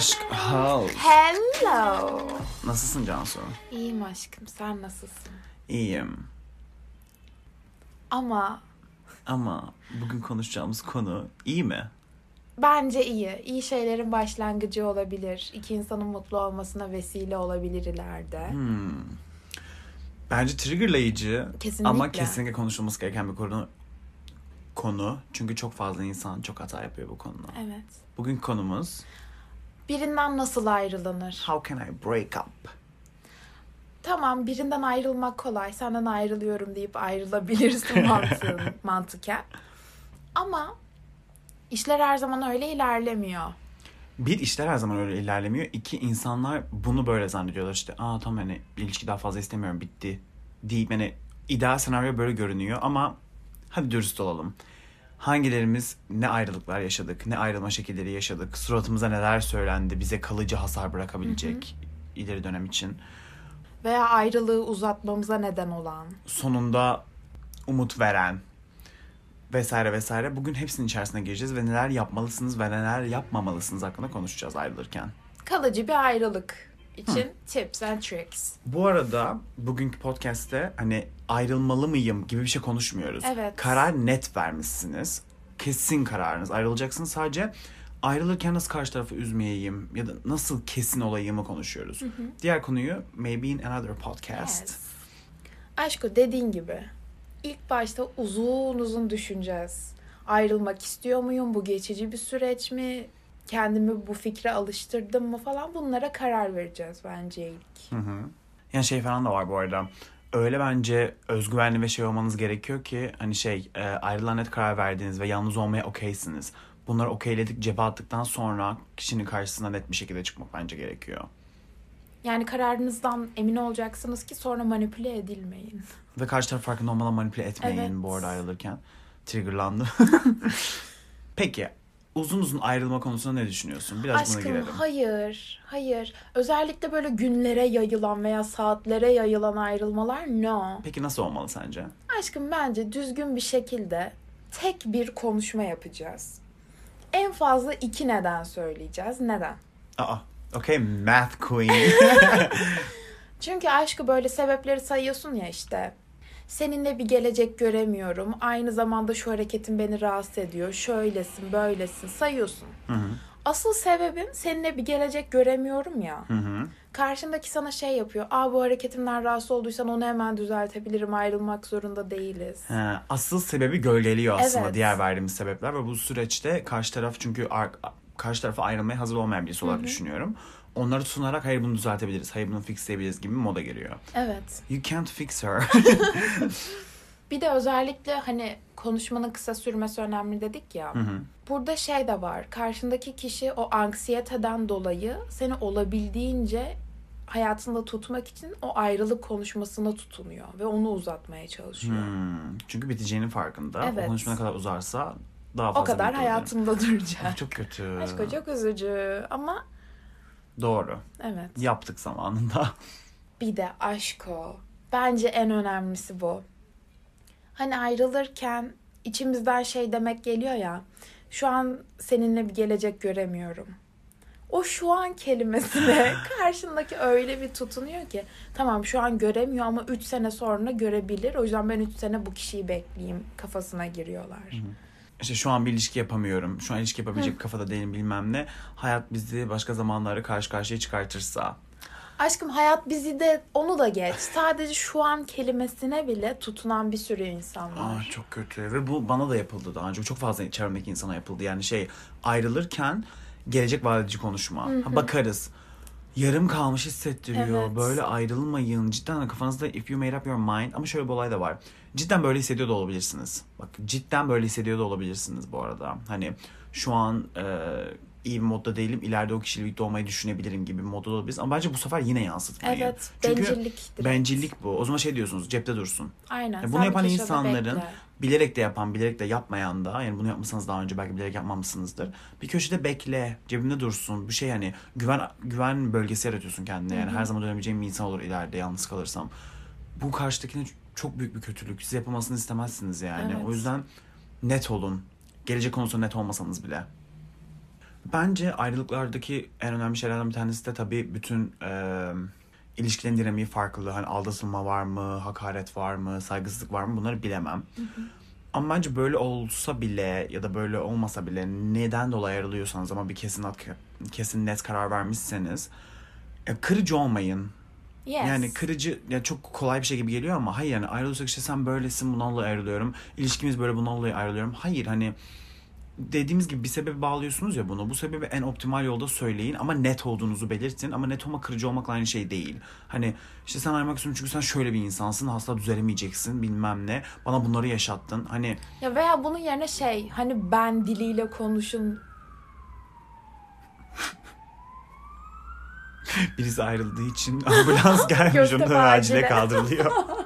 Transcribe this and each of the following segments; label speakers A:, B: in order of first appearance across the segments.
A: Aşk House.
B: Hello.
A: Nasılsın Cansu?
B: İyiyim aşkım. Sen nasılsın?
A: İyiyim.
B: Ama
A: Ama bugün konuşacağımız konu iyi mi?
B: bence iyi. İyi şeylerin başlangıcı olabilir. İki insanın mutlu olmasına vesile olabilir ileride.
A: Hmm. Bence triggerlayıcı
B: Kesinlikle.
A: ama kesinlikle konuşulması gereken bir konu. Konu. Çünkü çok fazla insan çok hata yapıyor bu konuda.
B: Evet.
A: Bugün konumuz
B: Birinden nasıl ayrılınır?
A: How can I break up?
B: Tamam birinden ayrılmak kolay. Senden ayrılıyorum deyip ayrılabilirsin mantığın, mantıken. Ama işler her zaman öyle ilerlemiyor.
A: Bir işler her zaman öyle ilerlemiyor. İki insanlar bunu böyle zannediyorlar işte. Aa tamam hani ilişki daha fazla istemiyorum bitti. Deyip hani ideal senaryo böyle görünüyor ama hadi dürüst olalım. Hangilerimiz ne ayrılıklar yaşadık, ne ayrılma şekilleri yaşadık, suratımıza neler söylendi, bize kalıcı hasar bırakabilecek ileri dönem için.
B: Veya ayrılığı uzatmamıza neden olan.
A: Sonunda umut veren vesaire vesaire. Bugün hepsinin içerisine gireceğiz ve neler yapmalısınız ve neler yapmamalısınız hakkında konuşacağız ayrılırken.
B: Kalıcı bir ayrılık için tips and tricks.
A: Bu arada bugünkü podcast'te hani ayrılmalı mıyım gibi bir şey konuşmuyoruz.
B: Evet.
A: Karar net vermişsiniz. Kesin kararınız. Ayrılacaksınız sadece ayrılırken nasıl karşı tarafı üzmeyeyim ya da nasıl kesin olayımı konuşuyoruz. Diğer konuyu maybe in another podcast.
B: Yes. Aşko dediğin gibi ilk başta uzun uzun düşüneceğiz. Ayrılmak istiyor muyum? Bu geçici bir süreç mi? Kendimi bu fikre alıştırdım mı falan bunlara karar vereceğiz bence ilk.
A: Hı hı. Yani şey falan da var bu arada. Öyle bence özgüvenli ve şey olmanız gerekiyor ki hani şey e, ayrılan net karar verdiğiniz ve yalnız olmaya okeysiniz. Bunları okeyledik cebe attıktan sonra kişinin karşısına net bir şekilde çıkmak bence gerekiyor.
B: Yani kararınızdan emin olacaksınız ki sonra manipüle edilmeyin.
A: Ve karşı taraf farkında olmadan manipüle etmeyin
B: Evet.
A: bu arada ayrılırken. Triggerlandım. Peki uzun uzun ayrılma konusunda ne düşünüyorsun? Biraz buna
B: Aşkım
A: girelim.
B: hayır, hayır. Özellikle böyle günlere yayılan veya saatlere yayılan ayrılmalar no.
A: Peki nasıl olmalı sence?
B: Aşkım bence düzgün bir şekilde tek bir konuşma yapacağız. En fazla iki neden söyleyeceğiz. Neden?
A: Aa, okay math queen.
B: Çünkü aşkı böyle sebepleri sayıyorsun ya işte. Seninle bir gelecek göremiyorum. Aynı zamanda şu hareketin beni rahatsız ediyor. Şöylesin, böylesin sayıyorsun.
A: Hı hı,
B: Asıl sebebin seninle bir gelecek göremiyorum ya.
A: hı hı.
B: Karşındaki sana şey yapıyor. Aa bu hareketimden rahatsız olduysan onu hemen düzeltebilirim. Ayrılmak zorunda değiliz.
A: Ha, asıl sebebi gölgeliyor aslında
B: Evet.
A: diğer verdiğimiz sebepler ve bu süreçte karşı taraf çünkü ar- karşı tarafa ayrılmaya hazır olmayan birisi olarak düşünüyorum. Onları tutunarak hayır bunu düzeltebiliriz, hayır bunu fixleyebiliriz gibi moda giriyor.
B: Evet.
A: You can't fix her.
B: Bir de özellikle hani konuşmanın kısa sürmesi önemli dedik ya.
A: Hı hı.
B: Burada şey de var. Karşındaki kişi o anksiyeteden dolayı seni olabildiğince hayatında tutmak için o ayrılık konuşmasına tutunuyor ve onu uzatmaya çalışıyor.
A: Hmm, Çünkü biteceğinin farkında.
B: Evet.
A: O konuşma ne kadar uzarsa daha fazla
B: O kadar hayatımda duracak.
A: Çok kötü.
B: Aşko çok üzücü ama
A: Doğru.
B: evet.
A: Yaptık zamanında.
B: Bir de aşko. Bence en önemlisi bu. Hani ayrılırken içimizden şey demek geliyor ya. Şu an seninle bir gelecek göremiyorum. O şu an kelimesine karşındaki öyle bir tutunuyor ki tamam şu an göremiyor ama 3 sene sonra görebilir. O yüzden ben 3 sene bu kişiyi bekleyeyim kafasına giriyorlar.
A: İşte şu an bir ilişki yapamıyorum. Şu an ilişki yapabilecek kafada değilim bilmem ne. Hayat bizi başka zamanları karşı karşıya çıkartırsa.
B: Aşkım hayat bizi de onu da geç. Sadece şu an kelimesine bile tutunan bir sürü insan var.
A: Aa, çok kötü ve bu bana da yapıldı daha önce. Çok fazla çevremdeki insana yapıldı. Yani şey ayrılırken gelecek vaat edici konuşma. Ha, bakarız. Yarım kalmış hissettiriyor.
B: Evet.
A: Böyle ayrılmayın. Cidden kafanızda if you made up your mind. Ama şöyle bir olay da var. Cidden böyle hissediyor da olabilirsiniz. Bak cidden böyle hissediyor da olabilirsiniz bu arada. Hani şu an e, iyi bir modda değilim. İleride o kişiyle birlikte olmayı düşünebilirim gibi bir modda olabiliriz. Ama bence bu sefer yine yansıtmayın.
B: Evet,
A: Çünkü
B: bencillik direkt.
A: bencillik bu. O zaman şey diyorsunuz cepte dursun.
B: Aynen.
A: Ya bunu
B: bir
A: yapan insanların
B: bekle.
A: bilerek de yapan, bilerek de yapmayan da yani bunu yapmışsanız daha önce belki bilerek yapmamışsınızdır. Bir köşede bekle, cebinde dursun. Bu şey hani güven güven bölgesi yaratıyorsun kendine. Yani her zaman dönebileceğim bir insan olur ileride yalnız kalırsam. Bu karşıdakine çok büyük bir kötülük. Siz yapılmasını istemezsiniz yani.
B: Evet.
A: O yüzden net olun. Gelecek konusunda net olmasanız bile. Bence ayrılıklardaki en önemli şeylerden bir tanesi de tabii bütün e, ilişkilerin dinamiği farklı. Hani aldatılma var mı, hakaret var mı, saygısızlık var mı bunları bilemem. Ama bence böyle olsa bile ya da böyle olmasa bile neden dolayı ayrılıyorsanız ama bir kesin kesin net karar vermişseniz kırıcı olmayın.
B: Yes.
A: Yani kırıcı ya çok kolay bir şey gibi geliyor ama hayır yani ayrılırsak işte sen böylesin bundan dolayı ayrılıyorum. İlişkimiz böyle bundan dolayı ayrılıyorum. Hayır hani dediğimiz gibi bir sebebi bağlıyorsunuz ya bunu. Bu sebebi en optimal yolda söyleyin ama net olduğunuzu belirtin. Ama net olmak kırıcı olmakla aynı şey değil. Hani işte sen ayrılmak istiyorsun çünkü sen şöyle bir insansın. Asla düzelemeyeceksin bilmem ne. Bana bunları yaşattın. Hani
B: Ya veya bunun yerine şey hani ben diliyle konuşun
A: birisi ayrıldığı için ambulans gelmiş onu acile
B: acile.
A: kaldırılıyor.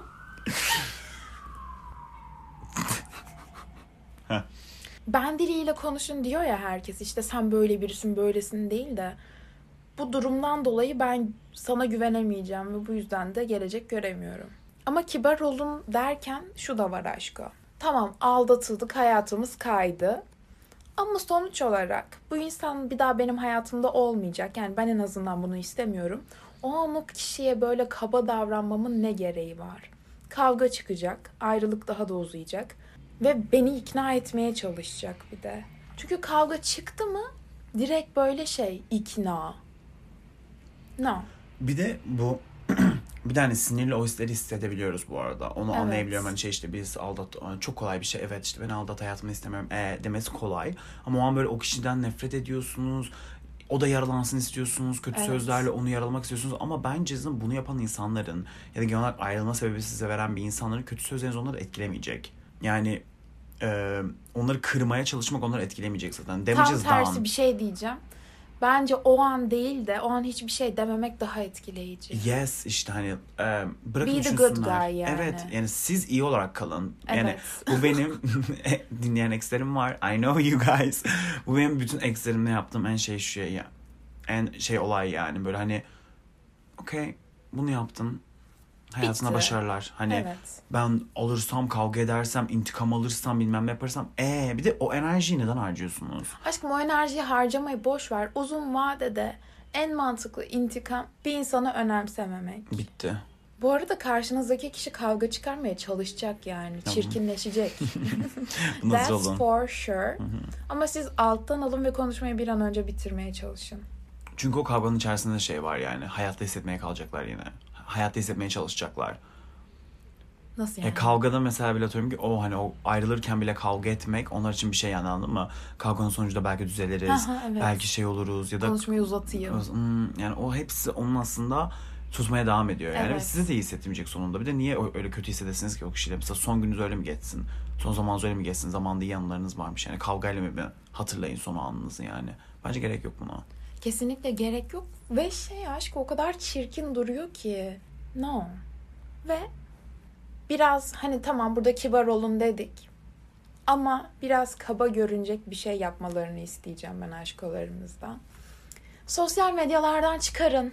B: ben diliyle konuşun diyor ya herkes işte sen böyle birisin böylesin değil de bu durumdan dolayı ben sana güvenemeyeceğim ve bu yüzden de gelecek göremiyorum. Ama kibar olun derken şu da var aşko. Tamam aldatıldık hayatımız kaydı. Ama sonuç olarak bu insan bir daha benim hayatımda olmayacak. Yani ben en azından bunu istemiyorum. O an o kişiye böyle kaba davranmamın ne gereği var? Kavga çıkacak, ayrılık daha da uzayacak. Ve beni ikna etmeye çalışacak bir de. Çünkü kavga çıktı mı direkt böyle şey ikna. No.
A: Bir de bu bir hani sinirli o hisleri hissedebiliyoruz bu arada. Onu
B: Evet.
A: anlayabiliyorum. Hani şey işte biz aldat çok kolay bir şey. Evet işte ben aldat hayatımı istemiyorum. E, demesi kolay. Ama o an böyle o kişiden nefret ediyorsunuz. O da yaralansın istiyorsunuz. Kötü
B: Evet.
A: sözlerle onu yaralamak istiyorsunuz. Ama bence zaten bunu yapan insanların ya da genel olarak ayrılma sebebi size veren bir insanların kötü sözleriniz onları etkilemeyecek. Yani e, onları kırmaya çalışmak onları etkilemeyecek zaten.
B: Tam
A: Damages
B: tersi
A: down.
B: bir şey diyeceğim. Bence o an değil de o an hiçbir şey dememek daha etkileyici.
A: Yes işte hani e, bırakın
B: Be the good guy yani.
A: Evet yani siz iyi olarak kalın. Yani
B: Evet.
A: bu benim dinleyen exlerim var. I know you guys. Bu benim bütün exlerimle yaptığım en şey şu şey ya. En şey olay yani böyle hani okey bunu yaptın. Hayatına
B: Bitti.
A: başarılar. Hani
B: Evet.
A: ben alırsam kavga edersem intikam alırsam bilmem ne yaparsam ee bir de o enerjiyi neden harcıyorsunuz?
B: Aşkım o enerjiyi harcamayı boş ver. Uzun vadede en mantıklı intikam bir insanı önemsememek.
A: Bitti.
B: Bu arada karşınızdaki kişi kavga çıkarmaya çalışacak yani.
A: Tamam.
B: Çirkinleşecek. That's
A: olun?
B: for sure. Ama siz alttan alın ve konuşmayı bir an önce bitirmeye çalışın.
A: Çünkü o kavganın içerisinde şey var yani hayatta hissetmeye kalacaklar yine. Hayatta hissetmeye çalışacaklar.
B: Nasıl
A: Ya
B: yani?
A: kavgada mesela bile atıyorum ki o hani o ayrılırken bile kavga etmek onlar için bir şey yani anladın mı? Kavganın sonucunda belki düzeliriz.
B: Aha, evet.
A: Belki şey oluruz ya da
B: Konuşmayı uzatayım.
A: Hmm, yani o hepsi onun aslında tutmaya devam ediyor yani.
B: Evet.
A: Ve size de iyi hissettirmeyecek sonunda. Bir de niye öyle kötü hissedesiniz ki o kişiyle? Mesela son gününüz öyle mi geçsin? Son zamanınız öyle mi geçsin? Zamanda iyi anılarınız varmış yani. Kavgayla mı hatırlayın son anınızı yani. Bence gerek yok buna.
B: Kesinlikle gerek yok. Ve şey aşk o kadar çirkin duruyor ki. No. Ve biraz hani tamam burada kibar olun dedik. Ama biraz kaba görünecek bir şey yapmalarını isteyeceğim ben aşkolarımızdan. Sosyal medyalardan çıkarın.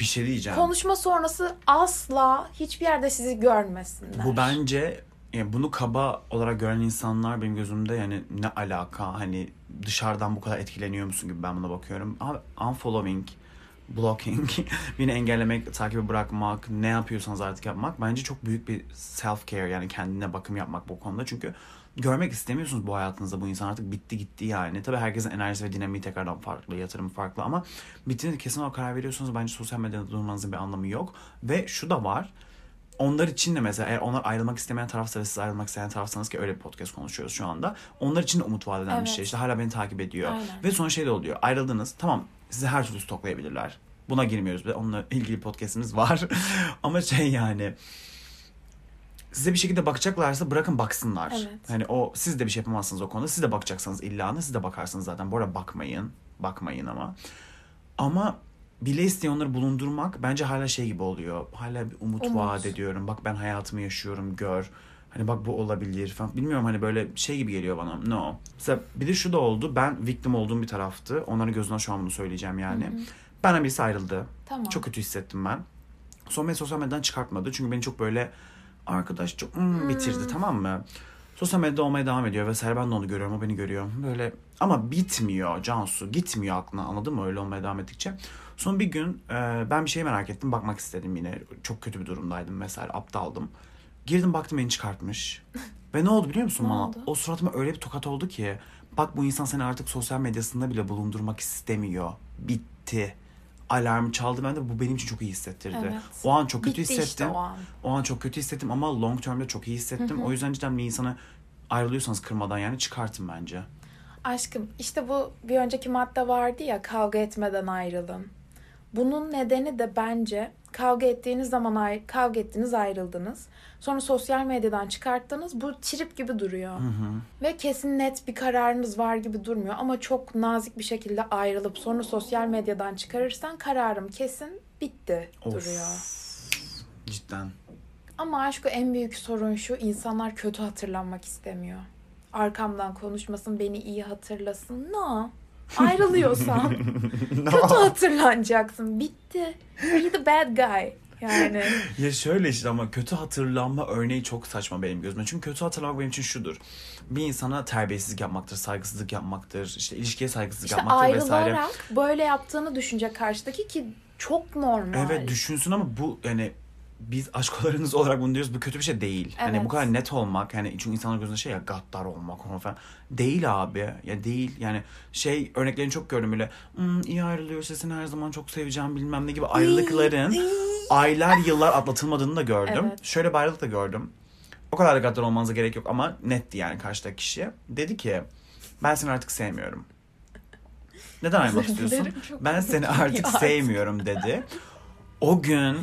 A: Bir şey diyeceğim.
B: Konuşma sonrası asla hiçbir yerde sizi görmesinler.
A: Bu bence yani bunu kaba olarak gören insanlar benim gözümde yani ne alaka hani dışarıdan bu kadar etkileniyor musun gibi ben buna bakıyorum. Abi unfollowing, blocking, beni engellemek, takibi bırakmak, ne yapıyorsanız artık yapmak bence çok büyük bir self care yani kendine bakım yapmak bu konuda. Çünkü görmek istemiyorsunuz bu hayatınızda bu insan artık bitti gitti yani. Tabii herkesin enerjisi ve dinamiği tekrardan farklı, yatırım farklı ama bittiğinde kesin olarak karar veriyorsunuz. Bence sosyal medyada durmanızın bir anlamı yok. Ve şu da var onlar için de mesela eğer onlar ayrılmak istemeyen tarafsa ve siz ayrılmak isteyen tarafsanız ki öyle bir podcast konuşuyoruz şu anda. Onlar için de umut vaat eden bir
B: Evet.
A: şey. İşte hala beni takip ediyor.
B: Aynen.
A: Ve sonra şey de oluyor. Ayrıldınız. Tamam sizi her türlü stoklayabilirler. Buna girmiyoruz. Onunla ilgili podcastimiz var. Ama şey yani size bir şekilde bakacaklarsa bırakın baksınlar.
B: Evet.
A: Hani o siz de bir şey yapamazsınız o konuda. Siz de bakacaksanız illa siz de bakarsınız zaten. Bu arada bakmayın. Bakmayın ama. Ama bile isteyen onları bulundurmak bence hala şey gibi oluyor. Hala bir umut,
B: Umut.
A: vaat ediyorum. Bak ben hayatımı yaşıyorum gör. Hani bak bu olabilir falan. Bilmiyorum hani böyle şey gibi geliyor bana. No. Mesela bir de şu da oldu. Ben victim olduğum bir taraftı. Onların gözünden şu an bunu söyleyeceğim yani. Benden birisi ayrıldı.
B: Tamam.
A: Çok kötü hissettim ben. Sonra beni sosyal medyadan çıkartmadı. Çünkü beni çok böyle arkadaş çok hmm, bitirdi tamam mı? Sosyal medyada olmaya devam ediyor vesaire. Ben de onu görüyorum, o beni görüyor. Böyle ama bitmiyor Cansu. Gitmiyor aklına anladın mı öyle olmaya devam ettikçe. Son bir gün e, ben bir şey merak ettim. Bakmak istedim yine. Çok kötü bir durumdaydım mesela. Aptaldım. Girdim baktım beni çıkartmış. Ve ne oldu biliyor musun
B: Ne
A: bana?
B: oldu?
A: O suratıma öyle bir tokat oldu ki. Bak bu insan seni artık sosyal medyasında bile bulundurmak istemiyor. Bitti. Alarm çaldı ben de bu benim için çok iyi hissettirdi.
B: Evet.
A: O an çok kötü
B: Bitti işte
A: hissettim.
B: o an.
A: O an çok kötü hissettim ama long term'de çok iyi hissettim. O yüzden cidden bir insanı ayrılıyorsanız kırmadan yani çıkartın bence.
B: Aşkım işte bu bir önceki madde vardı ya kavga etmeden ayrılın. Bunun nedeni de bence kavga ettiğiniz zaman ay- kavga ettiniz ayrıldınız. Sonra sosyal medyadan çıkarttınız. Bu trip gibi duruyor. Ve kesin net bir kararınız var gibi durmuyor. Ama çok nazik bir şekilde ayrılıp sonra sosyal medyadan çıkarırsan kararım kesin bitti
A: Of.
B: duruyor.
A: Cidden.
B: Ama aşkı en büyük sorun şu insanlar kötü hatırlanmak istemiyor. Arkamdan konuşmasın beni iyi hatırlasın. No. Ayrılıyorsan kötü hatırlanacaksın. Bitti. Be the bad guy. Yani.
A: Ya şöyle işte ama kötü hatırlanma örneği çok saçma benim gözümde. Çünkü kötü hatırlamak benim için şudur. Bir insana terbiyesizlik yapmaktır, saygısızlık yapmaktır, işte ilişkiye saygısızlık
B: İşte
A: yapmaktır vesaire.
B: ayrılarak böyle yaptığını düşünecek karşıdaki ki çok normal.
A: Evet düşünsün ama bu yani biz aşkolarınız olarak bunu diyoruz bu kötü bir şey değil. Hani
B: Evet.
A: bu kadar net olmak hani çünkü insanlar gözünde şey ya gaddar olmak falan değil abi ya değil yani şey örneklerini çok gördüm böyle "Hmm, iyi ayrılıyor işte seni her zaman çok seveceğim bilmem ne gibi ayrılıkların aylar yıllar atlatılmadığını da gördüm.
B: Evet.
A: Şöyle bir ayrılık da gördüm. O kadar da gaddar olmanıza gerek yok ama netti yani karşıdaki kişi. Dedi ki ben seni artık sevmiyorum. Neden ayrılmak istiyorsun? Ben seni artık sevmiyorum dedi. O gün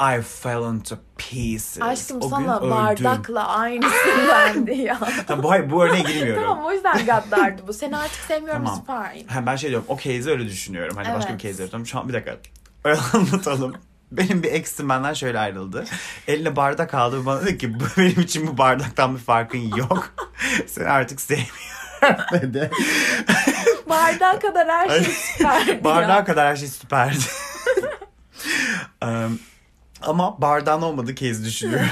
A: I fell into pieces.
B: Aşkım
A: o
B: sana bardakla aynısındandı ya.
A: Tamam, bu, bu örneğe girmiyorum.
B: tamam o yüzden gaddardı bu. Seni artık sevmiyorum
A: Tamam.
B: fine.
A: Ha, ben şey diyorum o case'i öyle düşünüyorum. Hani başka bir
B: Evet.
A: case yapıyorum. Şu an bir dakika. Öyle anlatalım. Benim bir ex'im benden şöyle ayrıldı. Eline bardak aldı ve bana dedi ki "Bu- benim için bu bardaktan bir farkın yok. Seni artık sevmiyorum dedi.
B: Bardağa kadar her şey süperdi
A: Bardağa kadar her şey süperdi. Em, ama bardağın olmadığı case düşünüyoruz.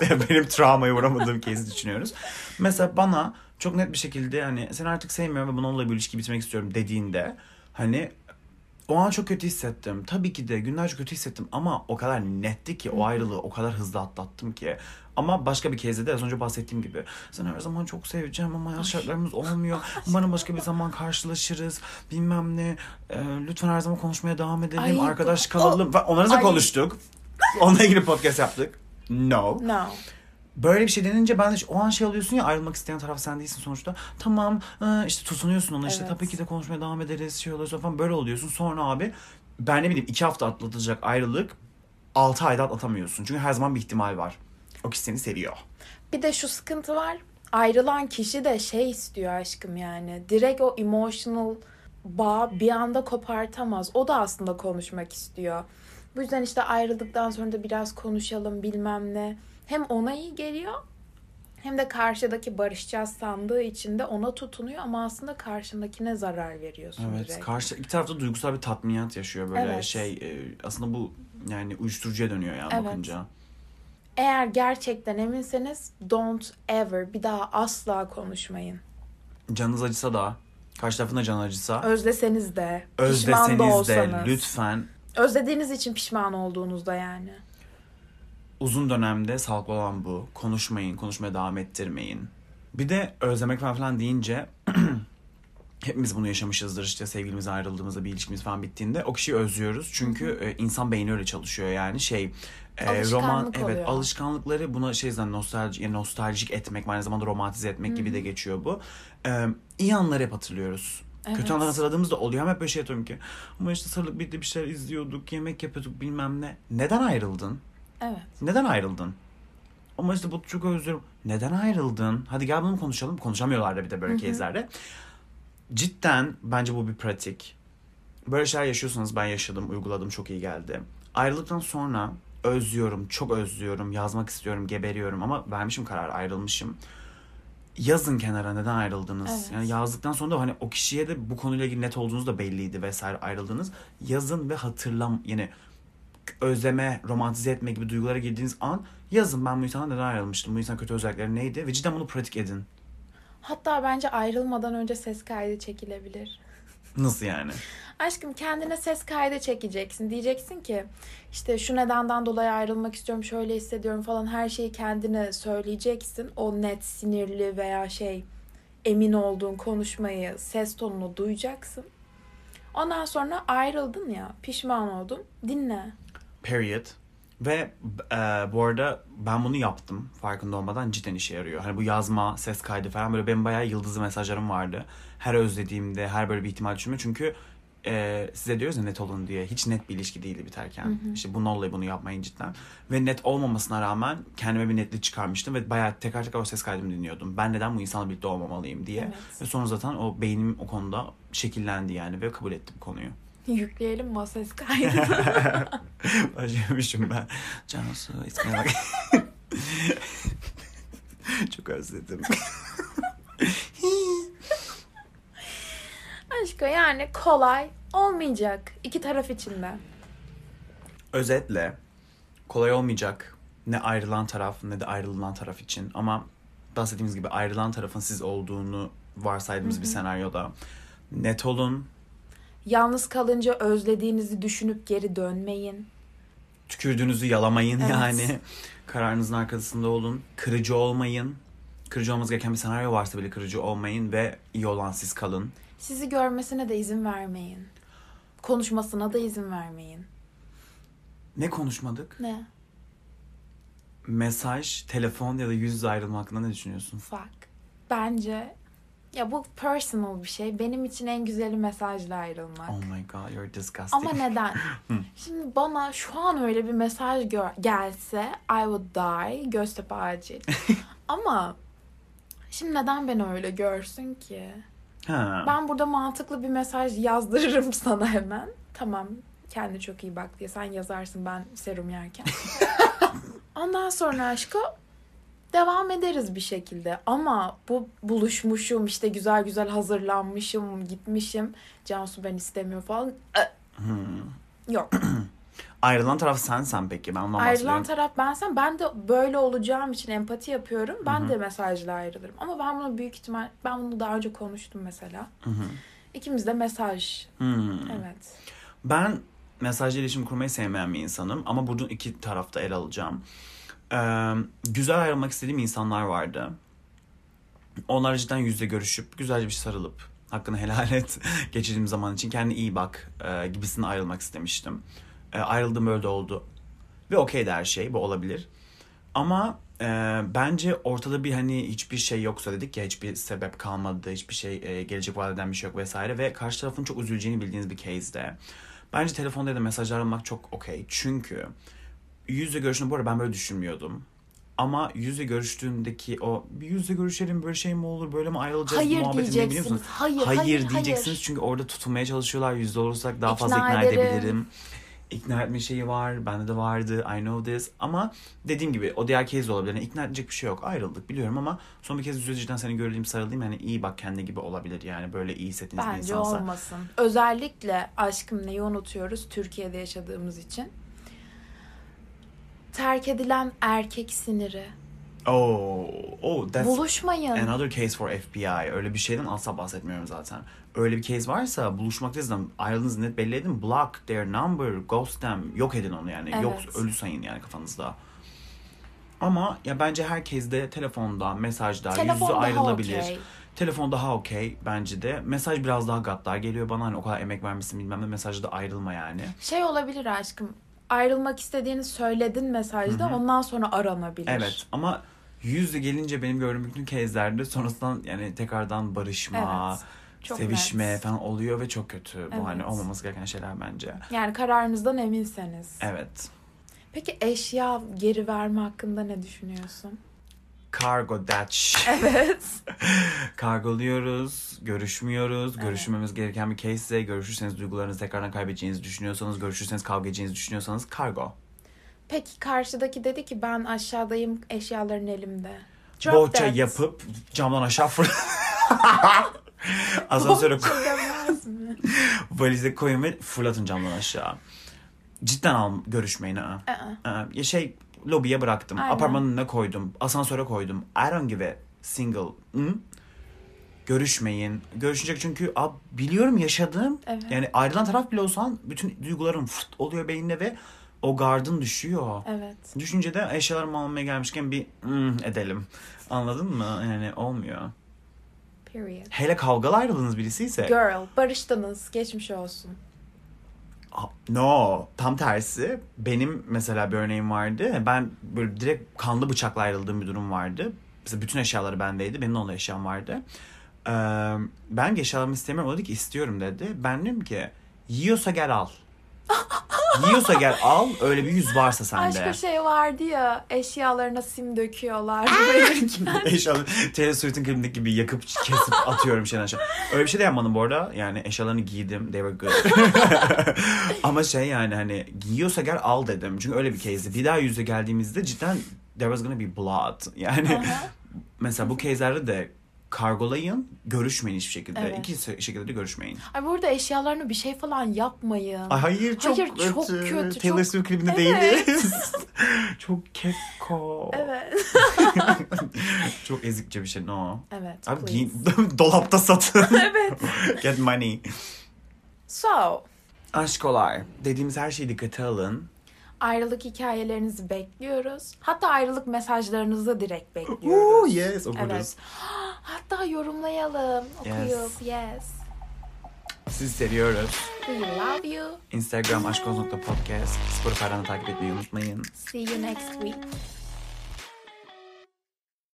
A: Benim travmaya uğramadığım case düşünüyoruz. Mesela bana çok net bir şekilde hani seni artık sevmiyorum ve bununla bir ilişki bitmek istiyorum dediğinde hani o an çok kötü hissettim. Tabii ki de günlerce kötü hissettim ama o kadar netti ki o ayrılığı o kadar hızlı atlattım ki. Ama başka bir kez de az önce bahsettiğim gibi. Seni her zaman çok seveceğim ama hayat şartlarımız olmuyor. Umarım başka bir zaman karşılaşırız. Bilmem ne. Ee, lütfen her zaman konuşmaya devam edelim.
B: Ay,
A: Arkadaş
B: o-
A: kalalım. Ve Onlarla da
B: Ay.
A: konuştuk. Onunla ilgili podcast yaptık. No.
B: No.
A: Böyle bir şey denince ben de o an şey alıyorsun ya ayrılmak isteyen taraf sen değilsin sonuçta. Tamam ıı, işte tutunuyorsun ona işte
B: Evet.
A: tabii ki de konuşmaya devam ederiz şey olursa falan böyle oluyorsun. Sonra abi ben ne bileyim iki hafta atlatılacak ayrılık altı ayda atlatamıyorsun. Çünkü her zaman bir ihtimal var. O kişi seni seviyor.
B: Bir de şu sıkıntı var. Ayrılan kişi de şey istiyor aşkım yani. Direkt o emotional bağ bir anda kopartamaz. O da aslında konuşmak istiyor. Bu yüzden işte ayrıldıktan sonra da biraz konuşalım bilmem ne. Hem ona iyi geliyor hem de karşıdaki barışacağız sandığı için de ona tutunuyor ama aslında karşındakine zarar veriyorsun
A: Evet
B: direkt.
A: karşı iki tarafta duygusal bir tatminat yaşıyor böyle
B: Evet.
A: şey e, aslında bu yani uyuşturucuya dönüyor yani
B: Evet.
A: bakınca.
B: Eğer gerçekten eminseniz don't ever bir daha asla konuşmayın.
A: Canınız acısa da karşı tarafın da canı acısa
B: Özleseniz de,
A: özleseniz de
B: olsanız.
A: lütfen
B: Özlediğiniz için pişman olduğunuzda yani.
A: uzun dönemde sağlıklı olan bu. Konuşmayın, konuşmaya devam ettirmeyin. Bir de özlemek falan filan deyince hepimiz bunu yaşamışızdır işte sevgilimiz ayrıldığımızda bir ilişkimiz falan bittiğinde o kişiyi özlüyoruz. Çünkü e, insan beyni öyle çalışıyor yani şey e, evet
B: oluyor.
A: alışkanlıkları buna şey zaten nostalji, yani nostaljik etmek aynı zamanda romantize etmek gibi de geçiyor bu. E, iyi anları hep hatırlıyoruz.
B: Evet.
A: Kötü anlar hatırladığımızda oluyor ama hep böyle şey yapıyorum ki ama işte sarılıp birlikte bir şeyler izliyorduk, yemek yapıyorduk bilmem ne. Neden ayrıldın?
B: Evet.
A: Neden ayrıldın? Ama işte bu çok özlüyorum. Neden ayrıldın? Hadi gel bunu konuşalım. Konuşamıyorlar da bir de böyle case'lerde. Cidden bence bu bir pratik. Böyle şeyler yaşıyorsanız ben yaşadım, uyguladım çok iyi geldi. Ayrıldıktan sonra özlüyorum, çok özlüyorum, yazmak istiyorum, geberiyorum ama vermişim karar, ayrılmışım. Yazın kenara neden ayrıldınız?
B: Evet.
A: Yani yazdıktan sonra da hani o kişiye de bu konuyla ilgili net olduğunuz da belliydi vesaire ayrıldınız. Yazın ve hatırlam yani özleme, romantize etme gibi duygulara girdiğiniz an yazın ben bu insandan neden ayrılmıştım, bu insan kötü özellikleri neydi ve cidden bunu pratik edin.
B: Hatta bence ayrılmadan önce ses kaydı çekilebilir.
A: Nasıl yani?
B: Aşkım kendine ses kaydı çekeceksin. Diyeceksin ki işte şu nedenden dolayı ayrılmak istiyorum, şöyle hissediyorum falan her şeyi kendine söyleyeceksin. O net sinirli veya şey emin olduğun konuşmayı, ses tonunu duyacaksın. Ondan sonra ayrıldın ya, pişman oldun. Dinle.
A: Period. Ve e, bu arada ben bunu yaptım farkında olmadan cidden işe yarıyor. Hani bu yazma, ses kaydı falan böyle benim bayağı yıldızlı mesajlarım vardı. Her özlediğimde, her böyle bir ihtimal düşünme. Çünkü e, size diyoruz ya net olun diye. Hiç net bir ilişki değildi biterken. İşte bunun olayı bunu yapmayın cidden. Ve net olmamasına rağmen kendime bir netlik çıkarmıştım. Ve bayağı tekrar tekrar o ses kaydımı dinliyordum. Ben neden bu insanla birlikte olmamalıyım diye.
B: Evet.
A: Ve sonra zaten o beynim o konuda şekillendi yani. Ve kabul ettim konuyu.
B: Yükleyelim mi o ses kaydını?
A: Acımışım ben. Cansu ismine bak. Çok özledim.
B: Aşkım yani kolay olmayacak iki taraf için de.
A: Özetle kolay olmayacak ne ayrılan taraf ne de ayrılınan taraf için ama bahsettiğimiz gibi ayrılan tarafın siz olduğunu varsaydığımız bir senaryoda net olun,
B: Yalnız kalınca özlediğinizi düşünüp geri dönmeyin.
A: tükürdüğünüzü yalamayın
B: Evet.
A: yani. Kararınızın arkasında olun, kırıcı olmayın. Kırıcı olmanız gereken bir senaryo varsa bile kırıcı olmayın ve iyi olan siz kalın.
B: Sizi görmesine de izin vermeyin. Konuşmasına da izin vermeyin.
A: Ne konuşmadık?
B: Ne?
A: Mesaj, telefon ya da yüz yüze ayrılma hakkında ne düşünüyorsun?
B: Fuck. Bence ya bu personal bir şey. Benim için en güzeli mesajla ayrılmak.
A: Oh my god, you're disgusting.
B: Ama neden? Şimdi bana şu an öyle bir mesaj gör- gelse I would die. Göztepe acil. Ama şimdi neden beni öyle görsün ki?
A: Ha.
B: Ben burada mantıklı bir mesaj yazdırırım sana hemen. Tamam kendi çok iyi bak diye sen yazarsın ben serum yerken. Ondan sonra aşkı devam ederiz bir şekilde. Ama bu buluşmuşum işte güzel güzel hazırlanmışım gitmişim. Cansu ben istemiyor falan.
A: Hmm.
B: Yok.
A: Ayrılan taraf sensen peki. Ben ondan
B: Ayrılan
A: bahsediyorum.
B: taraf bensem ben de böyle olacağım için empati yapıyorum. Ben de mesajla ayrılırım. Ama ben bunu büyük ihtimal ben bunu daha önce konuştum mesela.
A: Hı hı.
B: İkimiz de mesaj.
A: Hmm.
B: Evet.
A: Ben mesajla iletişim kurmayı sevmeyen bir insanım. Ama bunu iki tarafta ele alacağım. Ee, güzel ayrılmak istediğim insanlar vardı. Onlar cidden yüzle görüşüp güzelce bir sarılıp hakkını helal et geçirdiğim zaman için kendine iyi bak e, gibisine ayrılmak istemiştim. E, ayrıldım öyle oldu. Ve okey de her şey bu olabilir. Ama e, bence ortada bir hani hiçbir şey yoksa dedik ya hiçbir sebep kalmadı, hiçbir şey e, gelecek vaat eden bir şey yok vesaire ve karşı tarafın çok üzüleceğini bildiğiniz bir case'de bence telefonda ya da mesaj aramak çok okey. Çünkü yüz yüze görüşünde bu arada ben böyle düşünmüyordum. Ama yüz yüze görüştüğündeki o bir yüz yüze görüşelim böyle şey mi olur böyle mi ayrılacağız
B: Hayır
A: muhabbetini biliyor musunuz?
B: Hayır,
A: hayır,
B: hayır,
A: diyeceksiniz
B: hayır.
A: çünkü orada tutulmaya çalışıyorlar. Yüzde olursak daha fazla
B: İkna
A: ikna
B: ederim.
A: edebilirim. İkna etme şeyi var. Bende de vardı. I know this. Ama dediğim gibi o diğer case de olabilir. Yani ikna edecek bir şey yok. Ayrıldık biliyorum ama son bir kez cidden seni gördüğüm sarıldığım yani iyi bak kendi gibi olabilir. Yani böyle iyi hissettiğiniz bir
B: Bence
A: insansa.
B: olmasın. Özellikle aşkım neyi unutuyoruz Türkiye'de yaşadığımız için. Terk edilen erkek siniri.
A: Oh, oh that's
B: Buluşmayın.
A: another case for FBI. Öyle bir şeyden asla bahsetmiyorum zaten. Öyle bir case varsa buluşmaktayız ayrıldığınızı net belli edin. Block their number, ghost them. Yok edin onu yani.
B: Evet.
A: Yok ölü sayın yani kafanızda. Ama ya bence herkes de telefonda, mesajda, yüz
B: Telefon
A: yüze
B: daha
A: ayrılabilir.
B: okey.
A: Telefon daha okey bence de. Mesaj biraz daha gaddar geliyor bana. Hani o kadar emek vermişsin bilmem ne mesajda da ayrılma yani.
B: Şey olabilir aşkım. Ayrılmak istediğini söyledin mesajda ondan sonra aranabilir.
A: Evet ama yüzle gelince benim gördüğüm bütün case'lerde sonrasından yani tekrardan barışma,
B: Evet, çok
A: sevişme
B: net.
A: falan oluyor ve çok kötü. Bu
B: Evet.
A: hani olmaması gereken şeyler bence.
B: Yani kararınızdan eminseniz.
A: Evet.
B: Peki eşya geri verme hakkında ne düşünüyorsun?
A: Cargo Dutch.
B: Evet.
A: Kargoluyoruz, görüşmüyoruz. Görüşmemiz gereken bir case ise görüşürseniz duygularınızı tekrardan kaybedeceğinizi düşünüyorsanız, görüşürseniz kavga edeceğinizi düşünüyorsanız kargo.
B: Peki karşıdaki dedi ki ben aşağıdayım eşyaların elimde. Drop
A: Bohça
B: that.
A: yapıp camdan aşağı fır. Asansöre
B: mi?
A: valize koyun ve fırlatın camdan aşağı. cidden al, görüşmeyin. Ha. Ya şey lobiye bıraktım.
B: Aynen.
A: Apartmanın önüne koydum. Asansöre koydum. I don't give a single. Hı? Görüşmeyin. Görüşecek çünkü ab, biliyorum yaşadım.
B: Evet.
A: Yani ayrılan taraf bile olsan bütün duyguların fırt oluyor beynine ve o gardın düşüyor.
B: Evet.
A: Düşünce de eşyalarımı almaya gelmişken bir "Hmm" edelim. Anladın mı? Yani olmuyor.
B: Period.
A: Hele kavgalı ayrıldığınız birisi ise
B: Girl, barıştınız. Geçmiş olsun.
A: No, tam tersi. Benim mesela bir örneğim vardı. Ben böyle direkt kanlı bıçakla ayrıldığım bir durum vardı. Mesela bütün eşyaları bendeydi. Benim de onun eşyam vardı. Ee, ben eşyalarımı istemiyorum. O dedi ki istiyorum dedi. Ben dedim ki yiyorsa gel al. yiyorsa gel al. Öyle bir yüz varsa sende.
B: Başka şey vardı ya eşyalarına sim döküyorlar. Bayılırken.
A: Eşyaları Taylor Swift'in klibindeki gibi yakıp kesip atıyorum şeyden aşağı. Öyle bir şey de yapmadım bu arada. Yani eşyalarını giydim. They were good. Ama şey yani hani giyiyorsa gel al dedim. Çünkü öyle bir case'di. Bir daha yüze geldiğimizde cidden there was gonna be blood. Yani mesela bu case'lerde de kargolayın, görüşmeyin hiçbir şekilde.
B: Evet.
A: İki şekilde de görüşmeyin.
B: Ay burada eşyalarına bir şey falan yapmayın.
A: Ay hayır çok,
B: Hayır, çok kötü,
A: Taylor
B: çok-
A: Swift klibinde
B: Evet.
A: değiliz. çok keko.
B: Evet.
A: çok ezikçe bir şey no.
B: Evet.
A: Abi
B: please.
A: giyin, dolapta satın.
B: evet.
A: Get money.
B: So,
A: Aşkolar. Dediğimiz her şeyi dikkate alın.
B: ayrılık hikayelerinizi bekliyoruz. Hatta ayrılık mesajlarınızı direkt bekliyoruz.
A: yes okuruz.
B: Evet. Hatta yorumlayalım, okuyup. Yes.
A: Sizi seviyoruz.
B: We love you.
A: Instagram aşkoz.podcast. Spotify'dan da takip etmeyi unutmayın.
B: See you next week.